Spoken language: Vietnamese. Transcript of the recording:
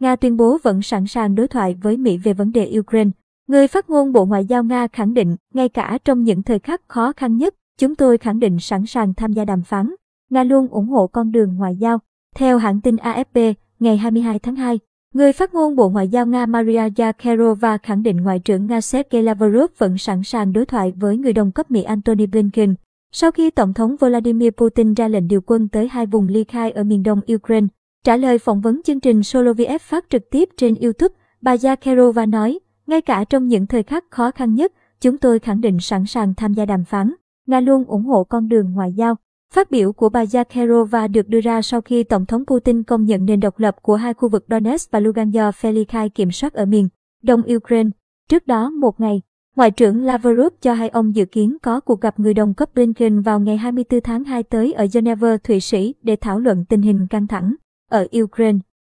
Nga tuyên bố vẫn sẵn sàng đối thoại với Mỹ về vấn đề Ukraine. Người phát ngôn Bộ Ngoại giao Nga khẳng định, ngay cả trong những thời khắc khó khăn nhất, chúng tôi khẳng định sẵn sàng tham gia đàm phán. Nga luôn ủng hộ con đường ngoại giao. Theo hãng tin AFP, ngày 22 tháng 2, người phát ngôn Bộ Ngoại giao Nga Maria Zakharova khẳng định Ngoại trưởng Nga Sergei Lavrov vẫn sẵn sàng đối thoại với người đồng cấp Mỹ Antony Blinken. Sau khi Tổng thống Vladimir Putin ra lệnh điều quân tới hai vùng ly khai ở miền đông Ukraine, trả lời phỏng vấn chương trình Soloviev phát trực tiếp trên YouTube, bà Zakharova nói, ngay cả trong những thời khắc khó khăn nhất, chúng tôi khẳng định sẵn sàng tham gia đàm phán. Nga luôn ủng hộ con đường ngoại giao. Phát biểu của bà Zakharova được đưa ra sau khi Tổng thống Putin công nhận nền độc lập của hai khu vực Donetsk và Lugansk do Felikai kiểm soát ở miền đông Ukraine. Trước đó một ngày, Ngoại trưởng Lavrov cho hay ông dự kiến có cuộc gặp người đồng cấp Blinken vào ngày 24 tháng 2 tới ở Geneva, Thụy Sĩ để thảo luận tình hình căng thẳng ở Ukraine.